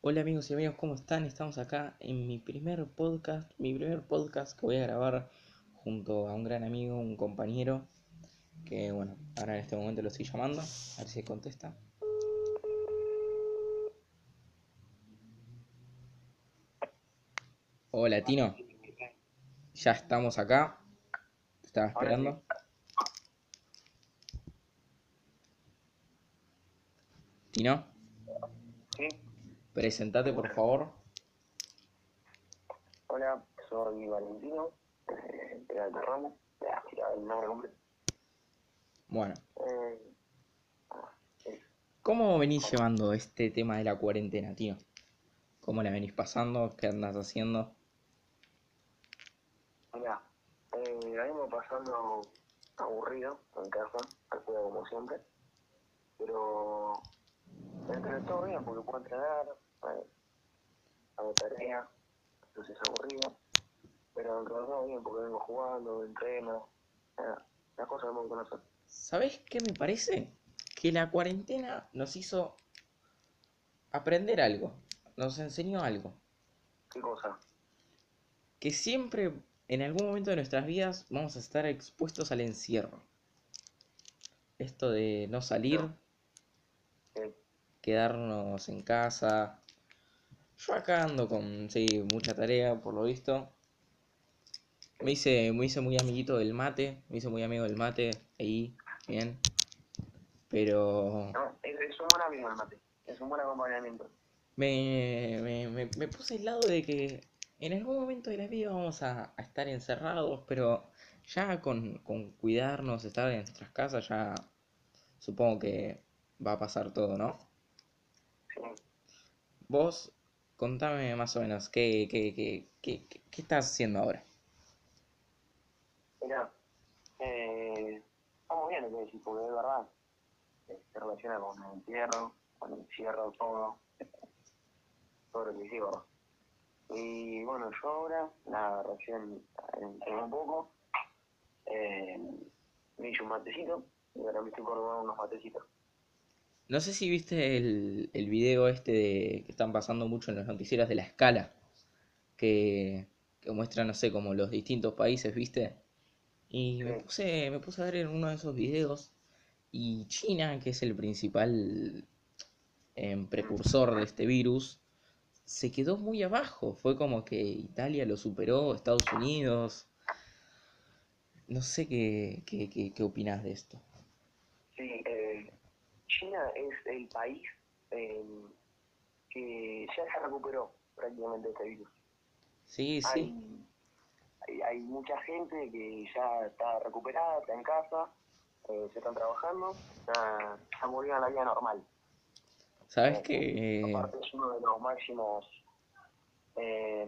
Hola amigos y amigos, ¿cómo están? Estamos acá en mi primer podcast, mi primer podcast que voy a grabar junto a un gran amigo, un compañero, que bueno, ahora en este momento lo estoy llamando, a ver si contesta. Hola Tino, ya estamos acá, te estaba esperando. Tino, presentate por favor. hola, soy Valentino, eh, de Alto Ramos, el nombre. Bueno, Eh, ah. ¿cómo venís llevando este tema de la cuarentena, Tino? ¿Cómo la venís pasando? ¿Qué andas haciendo? Mira, eh, la vengo pasando aburrido en casa, juego como siempre, pero entre todo bien porque puedo entrenar, eh, hago tarea, entonces es aburrido, pero entre todo bien porque vengo jugando, entreno, nada, las cosas que hacer. ¿Sabés qué me parece? Que la cuarentena nos hizo aprender algo, nos enseñó algo. ¿Qué cosa? Que siempre, en algún momento de nuestras vidas, vamos a estar expuestos al encierro. Esto de no salir, Eh, quedarnos en casa. Yo acá ando con, sí, mucha tarea, por lo visto. Me hice, me hice muy amiguito del mate, me hice muy amigo del mate, ahí, bien. Pero no, es, es un buen amigo el mate, es un buen acompañamiento. me, me, me, me puse al lado de que en algún momento de la vida vamos a, a estar encerrados, pero ya con, con cuidarnos, estar en nuestras casas, ya supongo que va a pasar todo, ¿no? Sí. Vos, contame más o menos, ¿qué, qué, qué, qué, qué- estás haciendo ahora? Mira, eh, estamos bien lo que porque es verdad, eh, se relaciona con el entierro, con el encierro, todo, todo lo que ¿verdad? Y bueno, yo ahora, nada, recién entrené un poco, eh, me hice un matecito, y ahora me estoy por unos matecitos. No sé si viste el, el video este de, que están pasando mucho en los noticieros de la escala, que, que muestra, no sé, como los distintos países, ¿viste? Y me puse, me puse a ver en uno de esos videos y China, que es el principal em, precursor de este virus, se quedó muy abajo. Fue como que Italia lo superó, Estados Unidos. No sé qué, qué, qué, qué opinás de esto. Sí, eh, China es el país eh, que ya se recuperó prácticamente de este virus. Sí, sí. hay, mucha gente que ya está recuperada, está en casa, eh, se están trabajando, ya, ya volvieron a la vida normal. Sabes Eh, que Aparte es uno de los máximos, eh,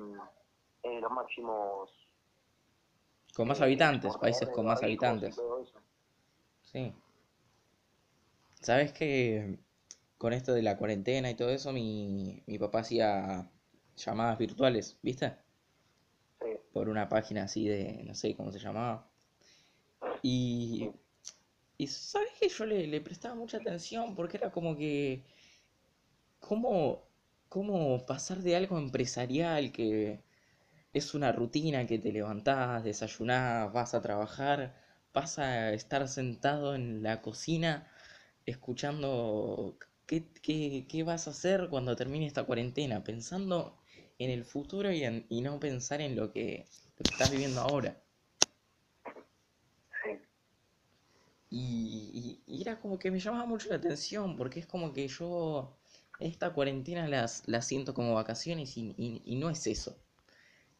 eh, los máximos con más eh, habitantes, países con más habitantes. Sí. Sabes que con esto de la cuarentena y todo eso, mi, mi papá hacía llamadas virtuales, ¿viste? Sí, Por una página así de, no sé cómo se llamaba. Y, y sabes que yo le, le prestaba mucha atención porque era como que, cómo, cómo pasar de algo empresarial que es una rutina que te levantás, desayunás, vas a trabajar, vas a estar sentado en la cocina escuchando qué, qué, qué vas a hacer cuando termine esta cuarentena, pensando en el futuro y, en- y no pensar en lo que, lo que estás viviendo ahora. sí, Y, y- y era como que me llamaba mucho la atención, porque es como que yo esta cuarentena las, las siento como vacaciones y, y- y no es eso.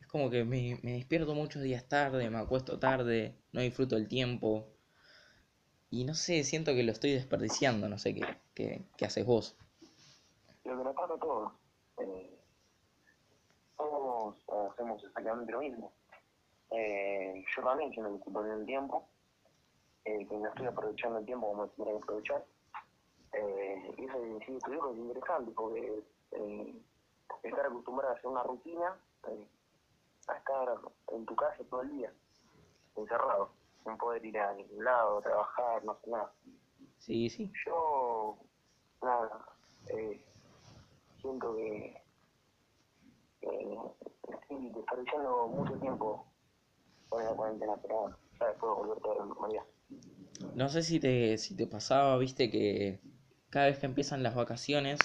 Es como que me, me despierto muchos días tarde, me acuesto tarde, no disfruto el tiempo. Y no sé, siento que lo estoy desperdiciando, no sé qué, qué, qué haces vos. lo que nos pasa a todos. Eh, todos hacemos exactamente lo mismo. Eh, yo también siento que estoy perdiendo el tiempo, eh, que no estoy aprovechando el tiempo como tendría que aprovechar. Eh, y eso que es interesante porque eh, estar acostumbrado a hacer una rutina, a estar en tu casa todo el día, encerrado, sin poder ir a ningún lado, trabajar, no hacer nada. Sí, sí. Yo, nada, eh, siento que, que estoy desperdiciando mucho tiempo con la cuarentena, pero ya después volver toda la normalidad. No sé si te, si te pasaba, viste, que cada vez que empiezan las vacaciones,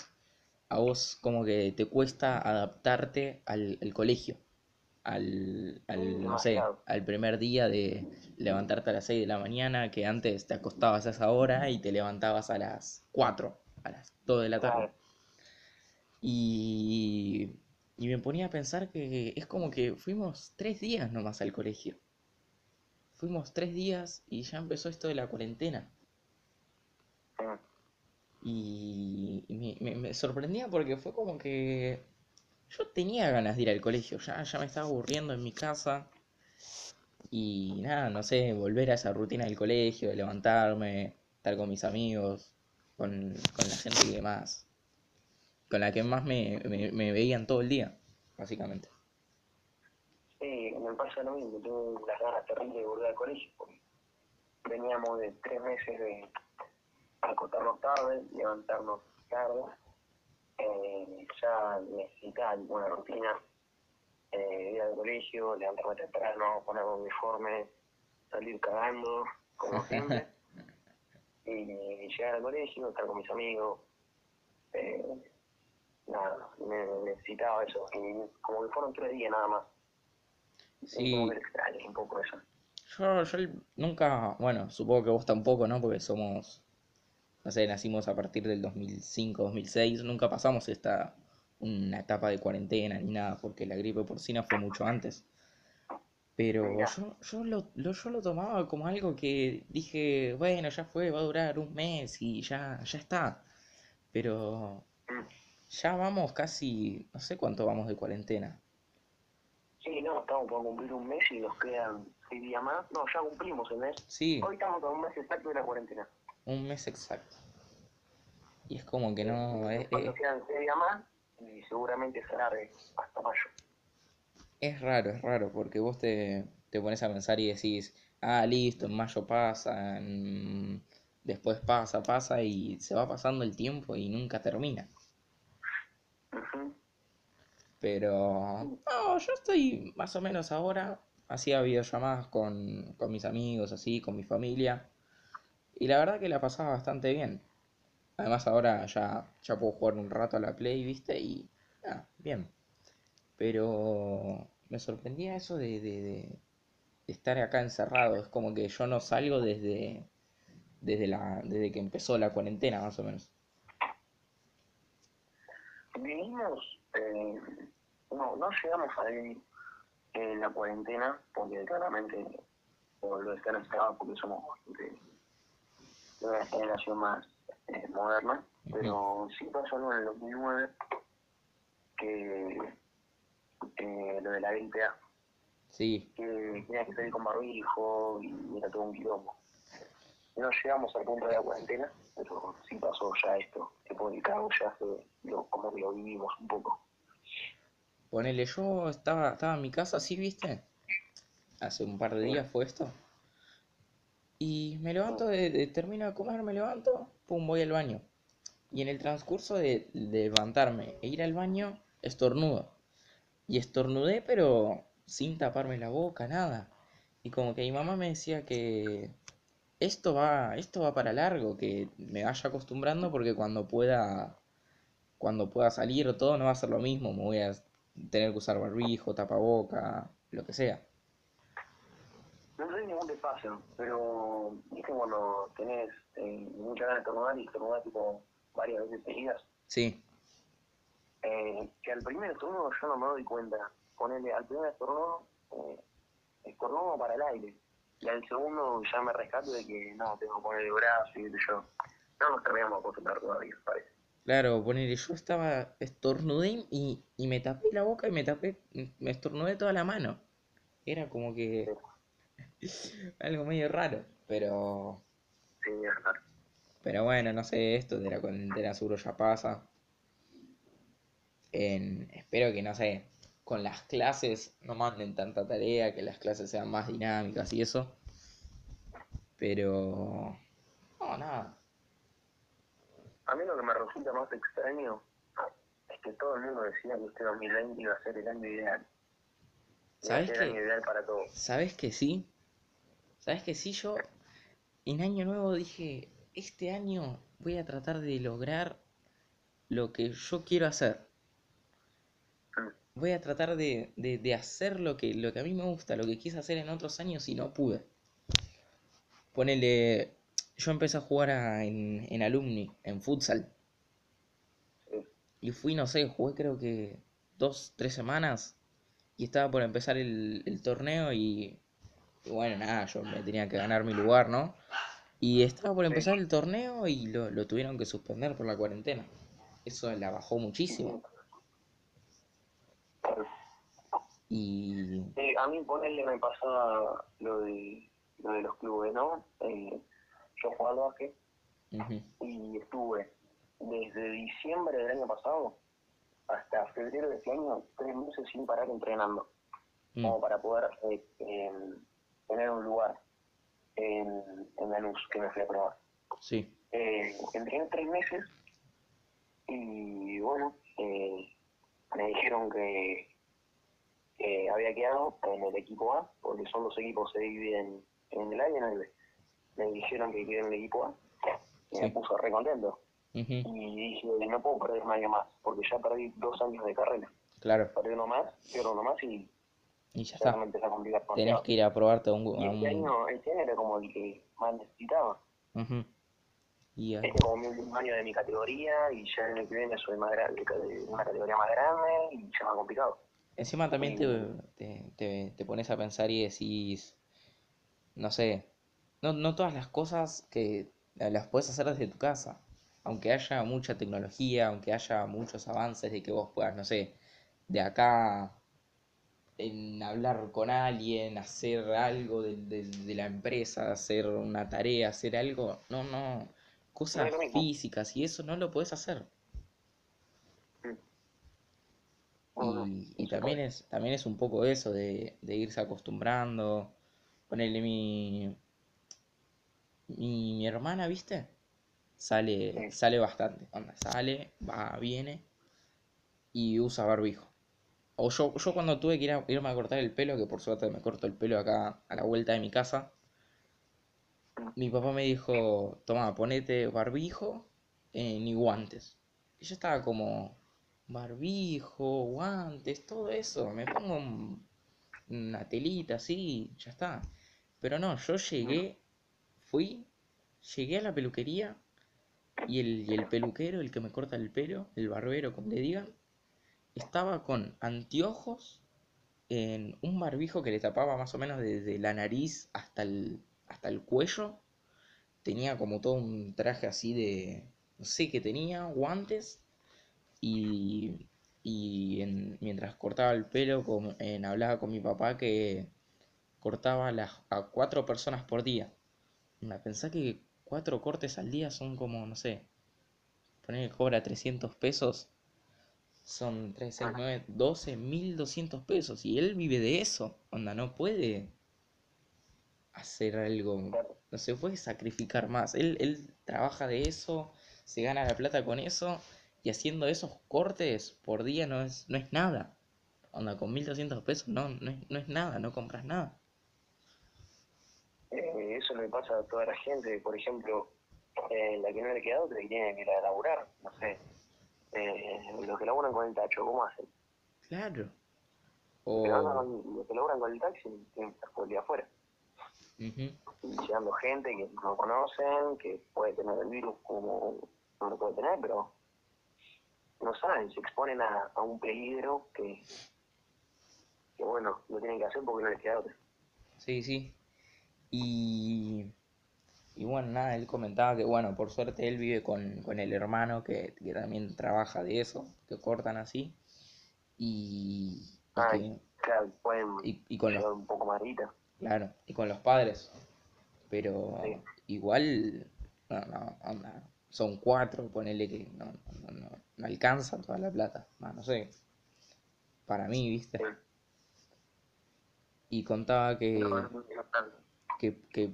a vos como que te cuesta adaptarte al, al colegio. Al, al, no sé, al primer día de levantarte a las 6 de la mañana, que antes te acostabas a esa hora y te levantabas a las 4, a las 2 de la tarde. Claro, Y, y me ponía a pensar que es como que fuimos tres días nomás al colegio. Fuimos tres días y ya empezó esto de la cuarentena. mm, Y, y me, me- me sorprendía porque fue como que yo tenía ganas de ir al colegio, ya, ya me estaba aburriendo en mi casa. Y nada, no sé, volver a esa rutina del colegio, de levantarme, estar con mis amigos, con, con la gente que más, con la que más me, me, me veían todo el día, básicamente. Sí, me pasa lo mismo, tengo las ganas terribles de volver al colegio, porque veníamos de tres meses de acostarnos tarde, levantarnos tarde, eh, ya necesitaba una rutina, eh, ir al colegio, levantarme temprano, ponerme uniforme, salir cagando, como siempre, y llegar al colegio, estar con mis amigos, eh, nada, me, necesitaba eso, y como que fueron tres días nada más. Sí, como que extraño un poco eso. yo, yo nunca, bueno, supongo que vos tampoco, ¿no? Porque somos, no sé, nacimos a partir del 2005, 2006, nunca pasamos esta, una etapa de cuarentena ni nada, porque la gripe porcina fue mucho antes. Pero yo, yo lo, lo- yo lo tomaba como algo que dije, bueno, ya fue, va a durar un mes y ya, ya está. Pero mm. ya vamos casi, no sé cuánto vamos de cuarentena. sí, no, estamos por cumplir un mes y nos quedan seis días más. No, ya cumplimos el mes. Sí, Hoy estamos a un mes exacto de la cuarentena. Un mes exacto. Y es como que Sí, no, es, Después es, nos quedan seis días más y seguramente se alargue hasta mayo. es raro, es raro, porque vos te, te pones a pensar y decís, ah, listo, en mayo pasa, en- después pasa, pasa y se va pasando el tiempo y nunca termina. Pero no, yo estoy más o menos ahora. Hacía videollamadas con, con mis amigos, así, con mi familia. Y la verdad que la pasaba bastante bien. Además ahora ya, ya puedo jugar un rato a la Play, ¿viste? Y ah, bien. Pero me sorprendía eso de, de, de- estar acá encerrado. Es como que yo no salgo desde, desde la, desde que empezó la cuarentena, más o menos. Vivimos, eh, no, no llegamos a vivir en la cuarentena porque claramente o lo están encerrados porque somos de una generación más eh, moderna, pero sí pasó algo en el 2009 que eh, lo de la gripe A, Sí, que tenía que salir con barbijo y era todo un quilombo. No llegamos al punto de la cuarentena, pero sí pasó ya esto, el cago ya se, lo, como que lo vivimos un poco. ponele, yo estaba, estaba en mi casa, ¿sí, viste? Hace un par de días fue esto. Y me levanto, sí, de, de- termino de comer, me levanto, pum, voy al baño. Y en el transcurso de, de levantarme e ir al baño, estornudo. Y estornudé, pero sin taparme la boca, nada. Y como que mi mamá me decía que esto va, esto va para largo, que me vaya acostumbrando porque cuando pueda, cuando pueda salir o todo no va a ser lo mismo. Me voy a tener que usar barbijo, tapaboca, lo que sea. No sé ningún pasa, pero viste cuando tenés eh, mucha ganas de estornudar y estornudar tipo varias veces seguidas, Sí, eh, que al primer estornudo yo no me doy cuenta. Ponele al primer estornudo, eh, estornudo para el aire. Y al segundo ya me rescato de que no, tengo que poner el brazo y yo. No nos terminamos de acostumbrar todavía, parece. claro, ponele, yo estaba, estornudé y, y me tapé la boca y me tapé, me estornudé toda la mano. Era como Sí, que algo medio raro, pero, sí, es verdad. pero bueno, no sé, esto de la cuarentena seguro ya pasa. En- espero que, no sé, con las clases no manden tanta tarea, que las clases sean más dinámicas y eso, pero, no, nada. A mí lo que me resulta más extraño es que todo el mundo decía que este 2020 iba a ser el año ideal. ¿Sabes ideal para todos. ¿Sabes que sí? ¿Sabes que sí? Yo en Año Nuevo dije, este año voy a tratar de lograr lo que yo quiero hacer. Voy a tratar de, de- de hacer lo que, lo que a mí me gusta, lo que quise hacer en otros años y no pude. Ponele, yo empecé a jugar a- en, en Alumni, en futsal. Y fui, no sé, jugué creo que dos, tres semanas. Y estaba por empezar el, el torneo y, y bueno, nada, yo me tenía que ganar mi lugar, ¿no? Y estaba por empezar el torneo y lo, lo tuvieron que suspender por la cuarentena. Eso la bajó muchísimo. Y Sí, a mí ponerle me pasaba lo de, lo de los clubes, ¿no? Eh, yo jugaba al básquet y estuve desde diciembre del año pasado hasta febrero de este año tres meses sin parar entrenando, mm, como para poder eh, em, tener un lugar en, en Lanús que me fui a probar. sí, Eh, entrené tres meses y bueno, eh, me dijeron que, que había quedado en el equipo A, porque son los equipos se dividen en el A y en el B. Me dijeron que quedé en el equipo A y me puso re contento. Ujú, Y dije, no puedo perder un año más, porque ya perdí dos años de carrera. claro. Perdí uno más, pierdo uno más y Y ya está. a complicar Tenés que ir a probarte un... Y este año, este año era como el que más necesitaba. ujú. Y, Este es como mi último año de mi categoría y ya el año que viene soy más grande, de una categoría más grande y ya más complicado. Encima también te, te, te- te pones a pensar y decís, no sé, no, no todas las cosas que las puedes hacer desde tu casa. Aunque haya mucha tecnología, aunque haya muchos avances de que vos puedas, no sé, de acá en hablar con alguien, hacer algo de, de- de la empresa, hacer una tarea, hacer algo, no, no, cosas físicas y eso no lo puedes hacer. No, Y, y también es, también es un poco eso de, de irse acostumbrando. Ponerle mi, mi, mi hermana, ¿viste? Sale, Sí. sale bastante. Onda, sale, va, viene y usa barbijo. O yo, yo cuando tuve que ir a- irme a cortar el pelo, que por suerte me corto el pelo acá a la vuelta de mi casa, mi papá me dijo, toma, ponete barbijo eh, ni guantes. Y yo estaba como, barbijo, guantes, todo eso, me pongo un- una telita así, ya está. Pero no, yo llegué, fui, llegué a la peluquería y el, el peluquero, el que me corta el pelo, el barbero, como le digan, estaba con anteojos, en un barbijo que le tapaba más o menos desde la nariz hasta el, hasta el cuello. Tenía como todo un traje así de, no sé qué tenía, guantes. Y, y en- mientras cortaba el pelo, con- en- hablaba con mi papá que cortaba las, a cuatro personas por día. Pensá que cuatro cortes al día son como, no sé, poner que cobra 300 pesos. Son 3, 6, 9, 12, 1200 pesos. Y él vive de eso. Onda, no puede hacer algo. No se puede sacrificar más. Él, él trabaja de eso, se gana la plata con eso. Y haciendo esos cortes por día no es, no es nada. Onda, con 1200 pesos no, no, es, no es nada, no compras nada. Eso le pasa a toda la gente, por ejemplo, eh, la que no le queda otra y tiene que ir a laburar, no sé. Eh, los que laburan con el tacho, ¿cómo hacen? Claro. Los que, laburan O. con- los que laburan con el taxi tienen que estar todo el día afuera. Y llegando gente que no conocen, que puede tener el virus como no lo puede tener, pero no saben, se exponen a, a un peligro que, que, bueno, lo tienen que hacer porque no les queda otra. Sí, sí. Y, y bueno, nada, él comentaba que, bueno, por suerte él vive con, con el hermano que, que también trabaja de eso, que cortan así. Y, y que- claro, pueden y, con los, un poco guita. claro, y con los padres. Pero Sí. igual, no, no, son cuatro, ponele que no, no, no, no alcanza toda la plata. Ah, no sé, para mí, ¿viste? Sí. Y contaba que... No, no, no. Que, que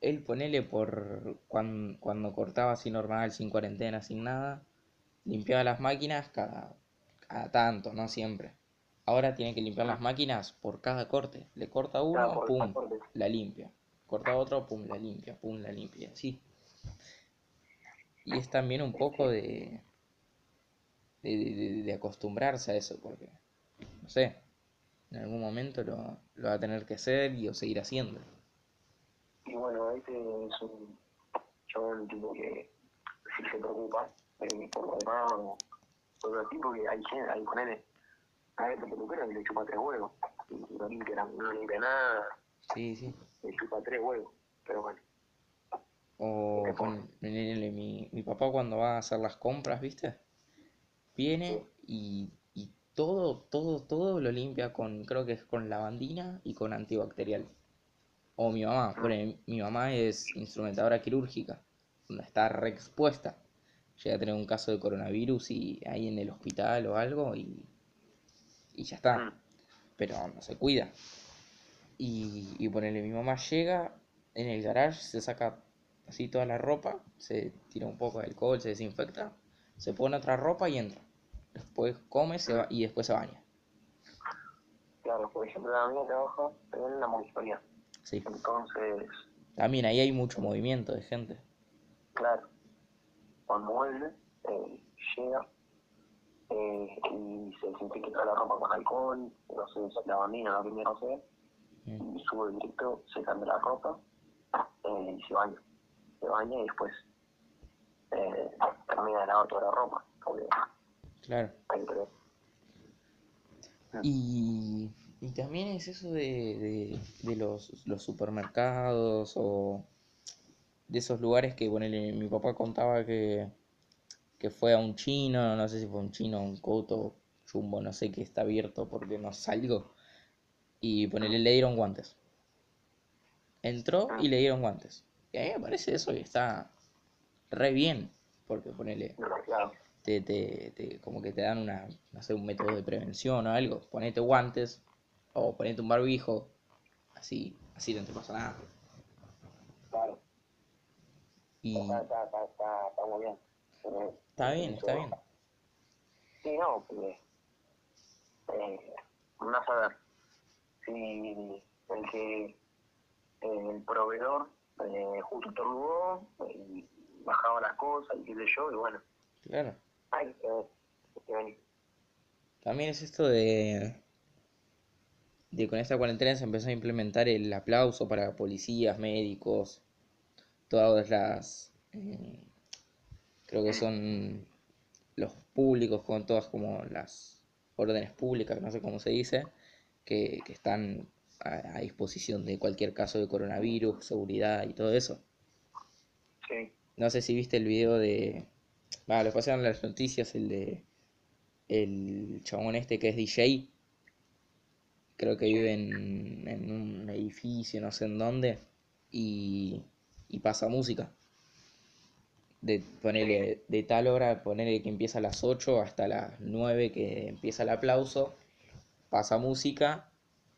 él ponele por cuando, cuando cortaba así normal, sin cuarentena, sin nada, limpiaba las máquinas cada, a tanto, no siempre. Ahora tiene que limpiar las máquinas por cada corte. Le corta uno, pum, cada corte. la limpia. Corta otro, pum, la limpia, pum, la limpia, así. Y es también un poco de, de, de- de acostumbrarse a eso, porque, no sé, en algún momento lo, lo va a tener que hacer y o seguir haciendo. Y bueno, este es un chabón tipo que sí se preocupa eh, por lo demás o por el tipo que hay gente, hay ponele, a este peluquero que le chupa tres huevos. Y no limpia, no limpia nada, Sí, sí. le chupa tres huevos. Pero bueno, O ¿Qué con mi, mi papá cuando va a hacer las compras, ¿viste? Viene y, y todo, todo, todo lo limpia con, creo que es con lavandina y con antibacterial. O mi mamá, ponele, mi mamá es instrumentadora quirúrgica, donde está re expuesta. Llega a tener un caso de coronavirus y ahí en el hospital o algo y, y ya está. Mm. Pero no se cuida. Y, y ponele, mi mamá llega en el garage, se saca así toda la ropa, se tira un poco de alcohol, se desinfecta, se pone otra ropa y entra. Después come se va, y después se baña. claro, por ejemplo, la mía trabaja en la municipalidad. Sí. Entonces, También ahí hay mucho movimiento de gente. claro, cuando vuelve, eh, llega eh, y se desinfecta toda la ropa con alcohol, no sé, la bandina, la primera vez, Mm. y sube directo, se cambia la ropa eh, y se baña. Se baña y después eh, termina de lavar toda la ropa. Porque Claro. que Y, y también es eso de, de, de los, los supermercados o de esos lugares que ponele, mi papá contaba que, que fue a un chino, no sé si fue un chino, un coto, jumbo, no sé, que está abierto porque no salgo. Y ponele, le dieron guantes. Entró y le dieron guantes. Y a mí me parece eso que está re bien. Porque ponele, te, te, te- como que te dan una, no sé, un método de prevención o algo. Ponete guantes o ponete un barbijo. Así, así no te pasa nada. claro. Y Está, está, está, está, está muy bien. Eh, está bien, está bien. Sí, no, porque eh, a ver si el que eh, el proveedor eh, justo estornudó y bajaba las cosas y qué sé yo, y bueno, Claro. hay que ver, hay que venir. También es esto de, de con esta cuarentena se empezó a implementar el aplauso para policías, médicos, todas las, eh, creo que son los públicos, con todas como las órdenes públicas, no sé cómo se dice, que, que están a, a disposición de cualquier caso de coronavirus, seguridad y todo eso. Sí, No sé si viste el video de. Va, lo pasaron las noticias, el de. El chabón este que es DJ. Creo que vive en, en un edificio, no sé en dónde. Y, y pasa música. De ponerle de tal hora, ponerle que empieza a las 8 hasta las 9 que empieza el aplauso. Pasa música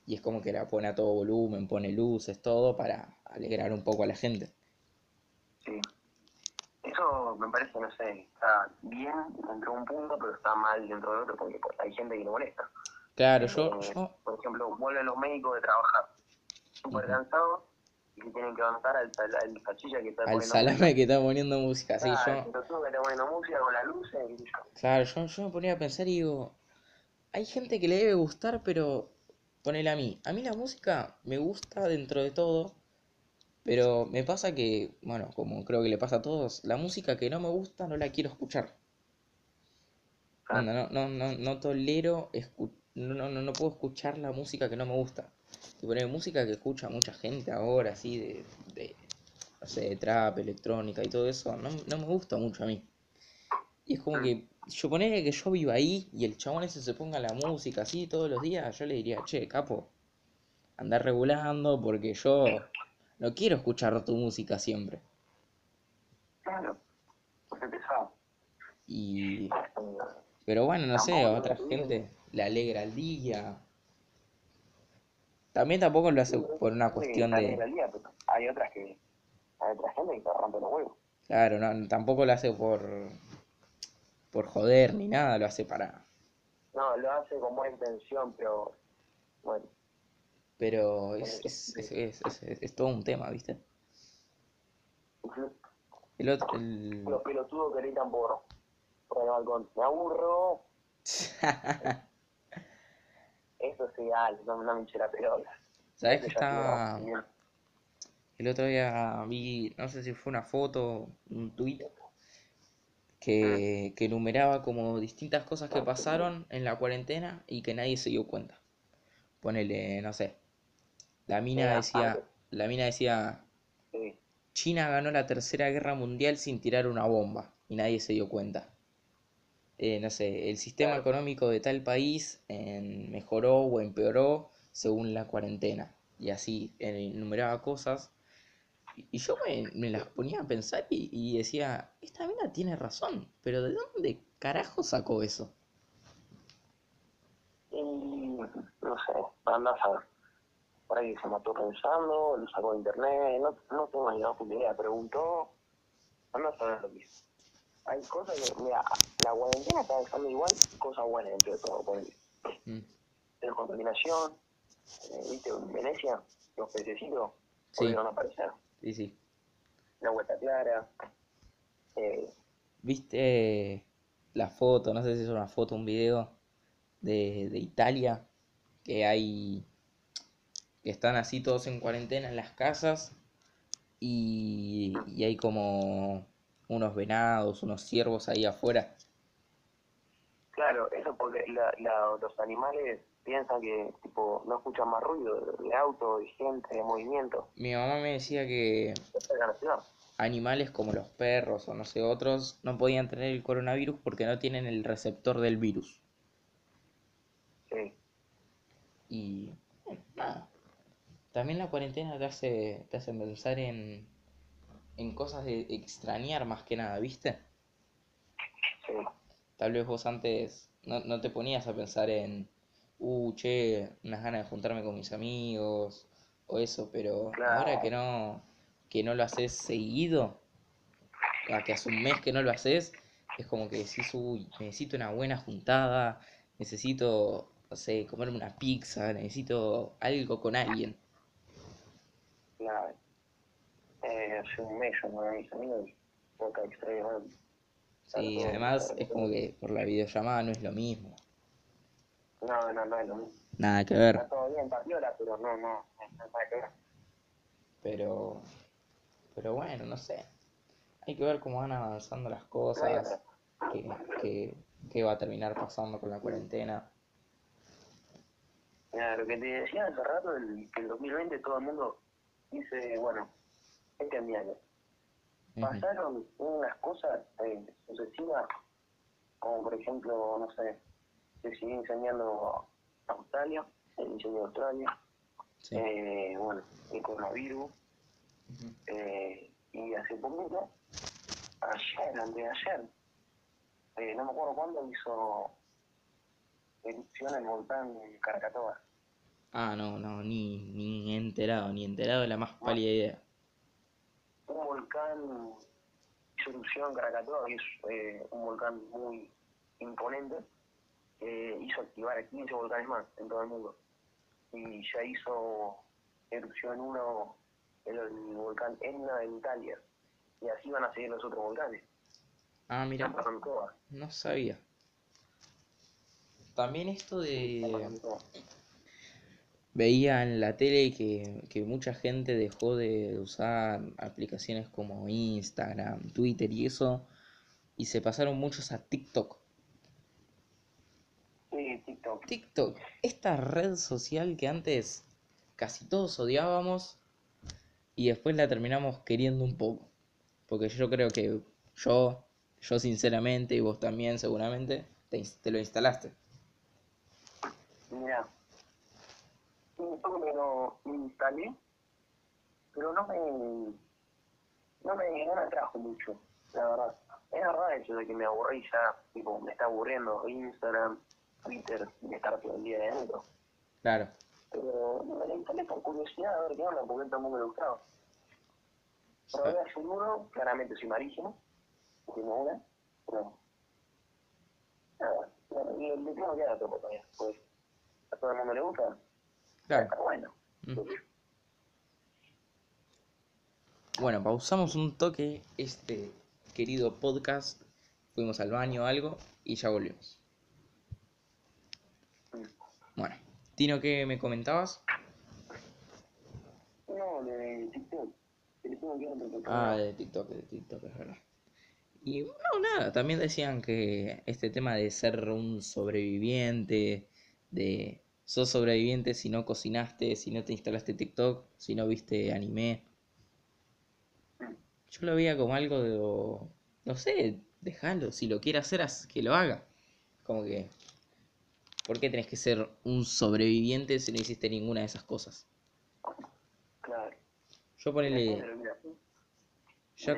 y es como que la pone a todo volumen, pone luces, todo para alegrar un poco a la gente. sí. Eso me parece, no sé, está bien dentro de un punto, pero está mal dentro de otro porque hay gente que le molesta. Claro, yo, Eh, yo por ejemplo, vuelven los médicos de trabajar súper cansados y que tienen que avanzar al, al salchicha que está al poniendo salame que está poniendo música, sí. Ah, yo, que está poniendo música con las luces y qué sé yo. claro, yo, yo me ponía a pensar y digo, hay gente que le debe gustar, pero ponele a mí, a mí la música me gusta dentro de todo, pero me pasa que, bueno, como creo que le pasa a todos, la música que no me gusta no la quiero escuchar. Ah, Onda, no, no, no, no tolero, escu- no, no, no puedo escuchar la música que no me gusta. Y poner música que escucha mucha gente ahora, así, de, de, no sé, de trap, electrónica y todo eso, no, no me gusta mucho a mí. Y es como que, yo ponele que yo viva ahí y el chabón ese se ponga la música así todos los días, yo le diría, che, capo, andar regulando porque yo no quiero escuchar tu música siempre. Claro, porque pesado. Y, pero bueno, no sé, otra gente le alegra el día. También tampoco lo hace por una cuestión de... día, pero hay otras que, hay otra gente que te rompe los huevos. Claro, no, tampoco lo hace por... por joder ni nada, lo hace para... No, lo hace con buena intención, pero bueno. Pero es, es, es, es, todo un tema, ¿viste? El otro, el... Los pelotudos que gritan por, por el balcón. Me aburro. Eso sí, dale, no, no me hinche la pelota. ¿Sabés que estaba... El otro día vi, no sé si fue una foto, un tuit, que, que enumeraba como distintas cosas que pasaron en la cuarentena y que nadie se dio cuenta. Ponele, no sé, la mina decía, la mina decía, China ganó la tercera guerra mundial sin tirar una bomba y nadie se dio cuenta. Eh, no sé, el sistema económico de tal país eh, mejoró o empeoró según la cuarentena. Y así enumeraba cosas. Y yo me, me las ponía a pensar y, y decía, esta mina tiene razón, pero ¿de dónde carajo sacó eso? Y no sé, andás a ver. Por ahí se mató pensando, lo sacó de internet, no, no tengo ni idea. Preguntó, andás a ver lo que hizo. Hay cosas que, mira, la cuarentena está dejando igual cosas buenas dentro de todo. Por Mm, la contaminación, eh, viste, en Venecia, los pececitos Sí. volvieron a aparecer. Sí, sí. La vuelta clara, eh, ¿Viste la foto? No sé si es una foto un video de, de Italia, que hay, que están así todos en cuarentena en las casas y, y hay como unos venados, unos ciervos ahí afuera. Claro, eso porque la, la- los animales piensan que tipo no escuchan más ruido de, auto, de gente, de movimiento. Mi mamá me decía que animales como los perros o no sé otros no podían tener el coronavirus porque no tienen el receptor del virus. Sí, Y bueno, nada. También la cuarentena te hace, te hace pensar en, en cosas de extrañar más que nada, ¿viste? sí. Tal vez vos antes no, no te ponías a pensar en, uh, che, unas ganas de juntarme con mis amigos o eso, pero Claro. ahora que no, que no lo haces seguido, a que hace un mes que no lo haces, es como que decís, uy, necesito una buena juntada, necesito, no sé, comerme una pizza, necesito algo con alguien. Nada. Eh, hace un mes a mis amigos, poca extraño. Sí, además es como que por la videollamada no es lo mismo. No, no, no es lo mismo. Nada que ver. Está todo bien, partiola, pero no, no, no, nada que ver. Pero, pero bueno, no sé. Hay que ver cómo van avanzando las cosas, qué, qué- qué va a terminar pasando con la cuarentena. Mira, lo que te decía hace rato, el, que el 2020 todo el mundo dice, bueno, Ujú. Pasaron unas cosas eh, sucesivas, como por ejemplo, no sé, se sigue incendiando Australia, el incendio de Australia, Sí. eh, bueno, el coronavirus, eh, y hace poquito, ayer, antes de ayer, eh, no me acuerdo cuándo hizo erupción el volcán Krakatoa. Ah, no, no, ni, ni enterado, ni enterado de la más pálida idea. Un volcán hizo erupción en Krakatoa, que es eh, un volcán muy imponente, eh, hizo activar a 15 volcanes más en todo el mundo. Y ya hizo erupción uno, el, el volcán Etna en Italia. Y así van a seguir los otros volcanes. Ah, mira, no sabía. También esto de... Veía en la tele que, que mucha gente dejó de usar aplicaciones como Instagram, Twitter y eso, y se pasaron muchos a TikTok. Sí, TikTok. TikTok, esta red social que antes casi todos odiábamos y después la terminamos queriendo un poco. Porque yo creo que yo, yo sinceramente, y vos también seguramente, te, te lo instalaste. Mira, un poco me lo instalé, pero no me, no me, no me atrajo mucho, la verdad. Es verdad eso de que me aburrí ya, tipo, me está aburriendo Instagram, Twitter, de estar todo el día dentro. Claro, Pero me lo instalé por curiosidad, a ver qué onda, porque tampoco me gustaba. Probé hace uno, claramente soy malísimo, tengo una, pero nada, Le, tengo que dar todavía, pues a todo el mundo le gusta, Claro. bueno. Mm. Bueno, pausamos un toque este querido podcast. Fuimos al baño o algo y ya volvimos. Bueno, Tino, ¿qué me comentabas? No, de TikTok. Ah, de TikTok, de TikTok, es verdad. Y no, nada, también decían que este tema de ser un sobreviviente, de sos sobreviviente si no cocinaste, si no te instalaste TikTok, si no viste anime. Yo lo veía como algo de, no sé, déjalo, si lo quiere hacer, que lo haga. Como que, ¿por qué tenés que ser un sobreviviente si no hiciste ninguna de esas cosas? Claro. Yo ponele, yo.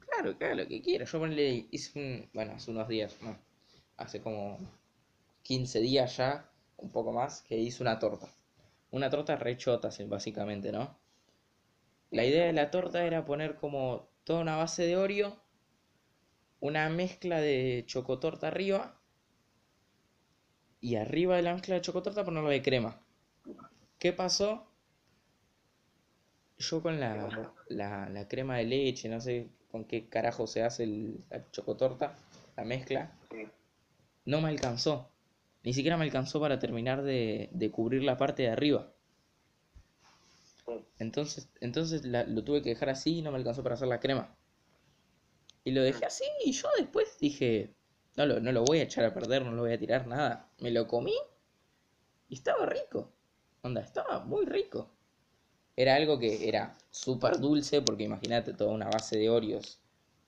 Claro, claro, lo que quiera. Yo ponele, hice un, bueno, hace unos días, no, hace como 15 días ya, un poco más, que hice una torta. Una torta rechota, básicamente, ¿no? La idea de la torta era poner como toda una base de Oreo, una mezcla de chocotorta arriba, y arriba de la mezcla de chocotorta ponerlo de crema. ¿Qué pasó? Yo con la, la, la crema de leche, no sé con qué carajo se hace el, la chocotorta, la mezcla, no me alcanzó. Ni siquiera me alcanzó para terminar de, de cubrir la parte de arriba. Sí. Entonces, entonces la- lo tuve que dejar así y no me alcanzó para hacer la crema. Y lo dejé así y yo después dije, no lo, no lo voy a echar a perder, no lo voy a tirar nada. Me lo comí y estaba rico. Onda, estaba muy rico. Era algo que era súper dulce porque imagínate toda una base de Oreos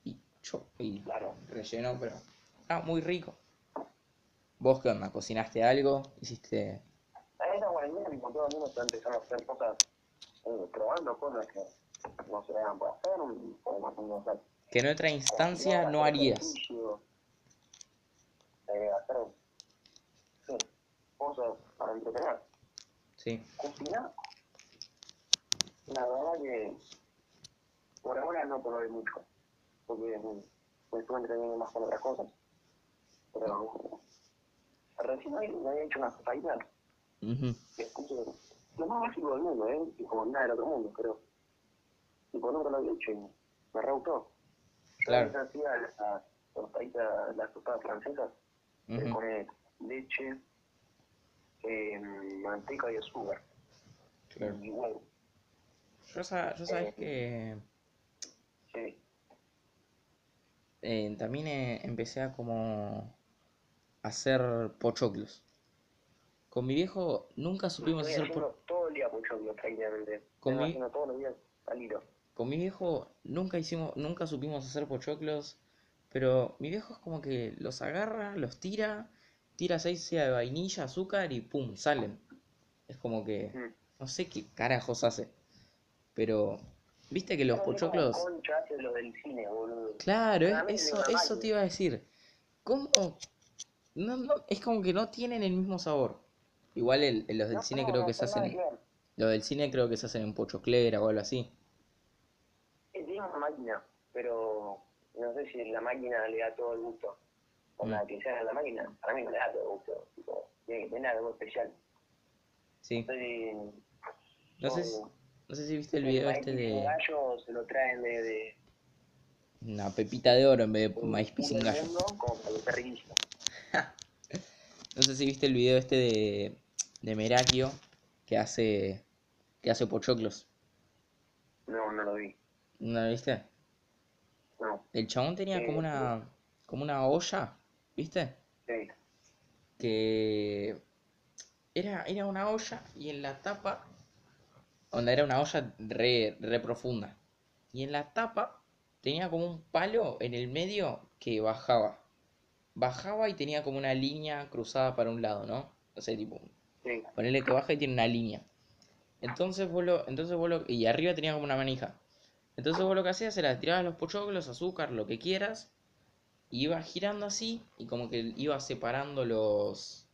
y, cho- y Claro. relleno, pero estaba muy rico. ¿Vos qué onda? ¿Cocinaste algo? ¿Hiciste...? A esta cuarentena, como todo el mundo está empezando a hacer cosas, eh, probando cosas que no se vean por hacer, o hacer. Que en otra instancia no harías. Eh, hacer, sí, cosas para entretener. Sí. Cocinar, la verdad que por ahora no probé mucho, porque me estuve entreteniendo más con otras cosas. Pero recién me había hecho unas papitas Ujú. que puse lo más básico del mundo, ¿eh? Y como nada del otro mundo, pero tipo nunca lo había hecho y me re gustó. Yo Claro. veces hacía las tostaditas, las tostadas francesas, le Ujú. pone leche, eh, manteca y azúcar Claro. y huevo. Yo, sa- yo sabes que Sí. eh, también eh, empecé a como hacer pochoclos. Con mi viejo nunca supimos Estoy hacer po- haciendo todo el día pochoclo prácticamente. Con mi- haciendo todos los días al hilo. Con mi viejo nunca hicimos, nunca supimos hacer pochoclos, pero mi viejo es como que los agarra, los tira, tira aceite de vainilla, azúcar y pum, salen. Es como que Mm. no sé qué carajos hace, pero viste que los Pero pochoclos, Concha hace lo del cine, boludo. claro, Para eso, eso te iba a decir. ¿Cómo? No, no, es como que no tienen el mismo sabor. Igual el- el- los del No, cine creo que se hacen, los del cine creo que se hacen en pochoclera o algo así. Sí, tiene una máquina, pero no sé si la máquina le da todo el gusto. O Mm. la que sea la máquina, para mí no le da todo el gusto. Tipo, tiene que tener algo especial. Sí. Entonces, No sé, si- son- no sé si viste el video este de gallo se lo traen de, de, una pepita de oro en vez de de maíz todo sin el gallo. mundo, como para que esté riquísimo. No sé si viste el video este de, de Merakio que hace que hace pochoclos. No, no lo vi. ¿No lo viste? No, El chabón tenía Eh, como una como una olla, ¿viste? sí. Que era, era una olla y en la tapa, onda era una olla re, re profunda. Y en la tapa tenía como un palo en el medio que bajaba. Bajaba y tenía como una línea cruzada para un lado, ¿no? O sea, tipo, Sí, Ponele que baja y tiene una línea. Entonces vos lo, entonces vos lo- y arriba tenía como una manija. Entonces vos lo que hacías era tirabas los pochoclos, azúcar, lo que quieras, y ibas girando así, y como que ibas separando los,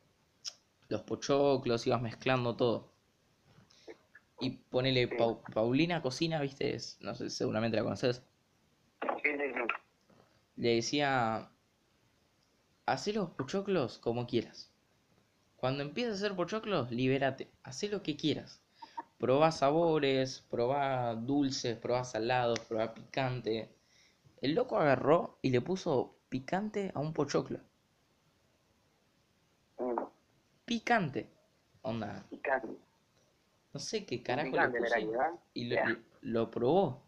los pochoclos, ibas mezclando todo. Y ponele Pau- Paulina Cocina, viste, Es- no sé, seguramente la conoces. sí, sí, sí. Le decía, hacé los pochoclos como quieras. Cuando empieces a hacer pochoclos, libérate. Hacé lo que quieras. Probá sabores, probá dulces, probá salados, probá picante. El loco agarró y le puso picante a un pochoclo. Mm, Picante. Onda, picante. no sé qué carajo le Picante le puso y- lo, lo probó.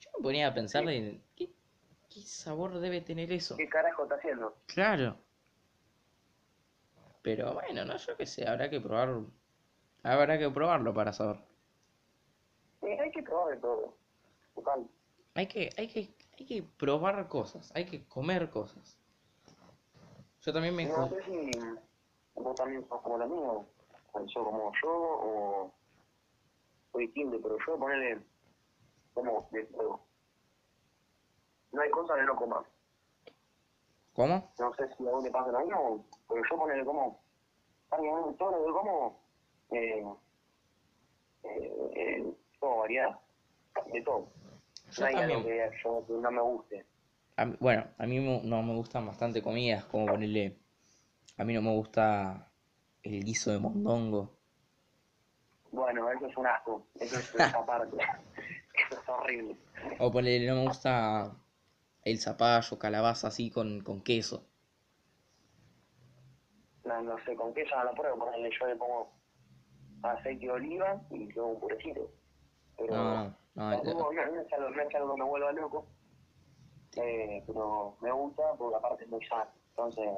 Yo me ponía a pensar de ¿qué, qué sabor debe tener eso. ¿Qué carajo está haciendo? Claro. Pero bueno, no, yo qué sé, habrá que probar. Habrá que probarlo para saber. Sí, hay que probar de todo. Total. Hay que, hay que, hay que probar cosas, hay que comer cosas. Yo también me... No sé si vos también sos como lo mío, o sos como yo, o, o distinto, pero yo ponerle como de todo. No hay cosa que no coma. ¿Cómo? No sé si a vos te pasa lo mismo, pero yo ponerle como, prácticamente todo lo que como, eh, eh, eh, todo variedad, de todo. Yo no hay algo también. que yo que no me guste. A mí- bueno, a mí no me gustan bastante comidas, como ponerle... A mí no me gusta el guiso de mondongo. Bueno, eso es un asco, eso es esa parte, eso es horrible. O ponerle, no me gusta el zapallo, calabaza así con, con queso. No, no sé, con queso no lo pruebo, ponerle yo le pongo aceite de oliva y luego un purecito. Pero No, no, no, no, no es algo, no es algo que me vuelva loco, eh, pero me gusta porque aparte es muy sano. Entonces,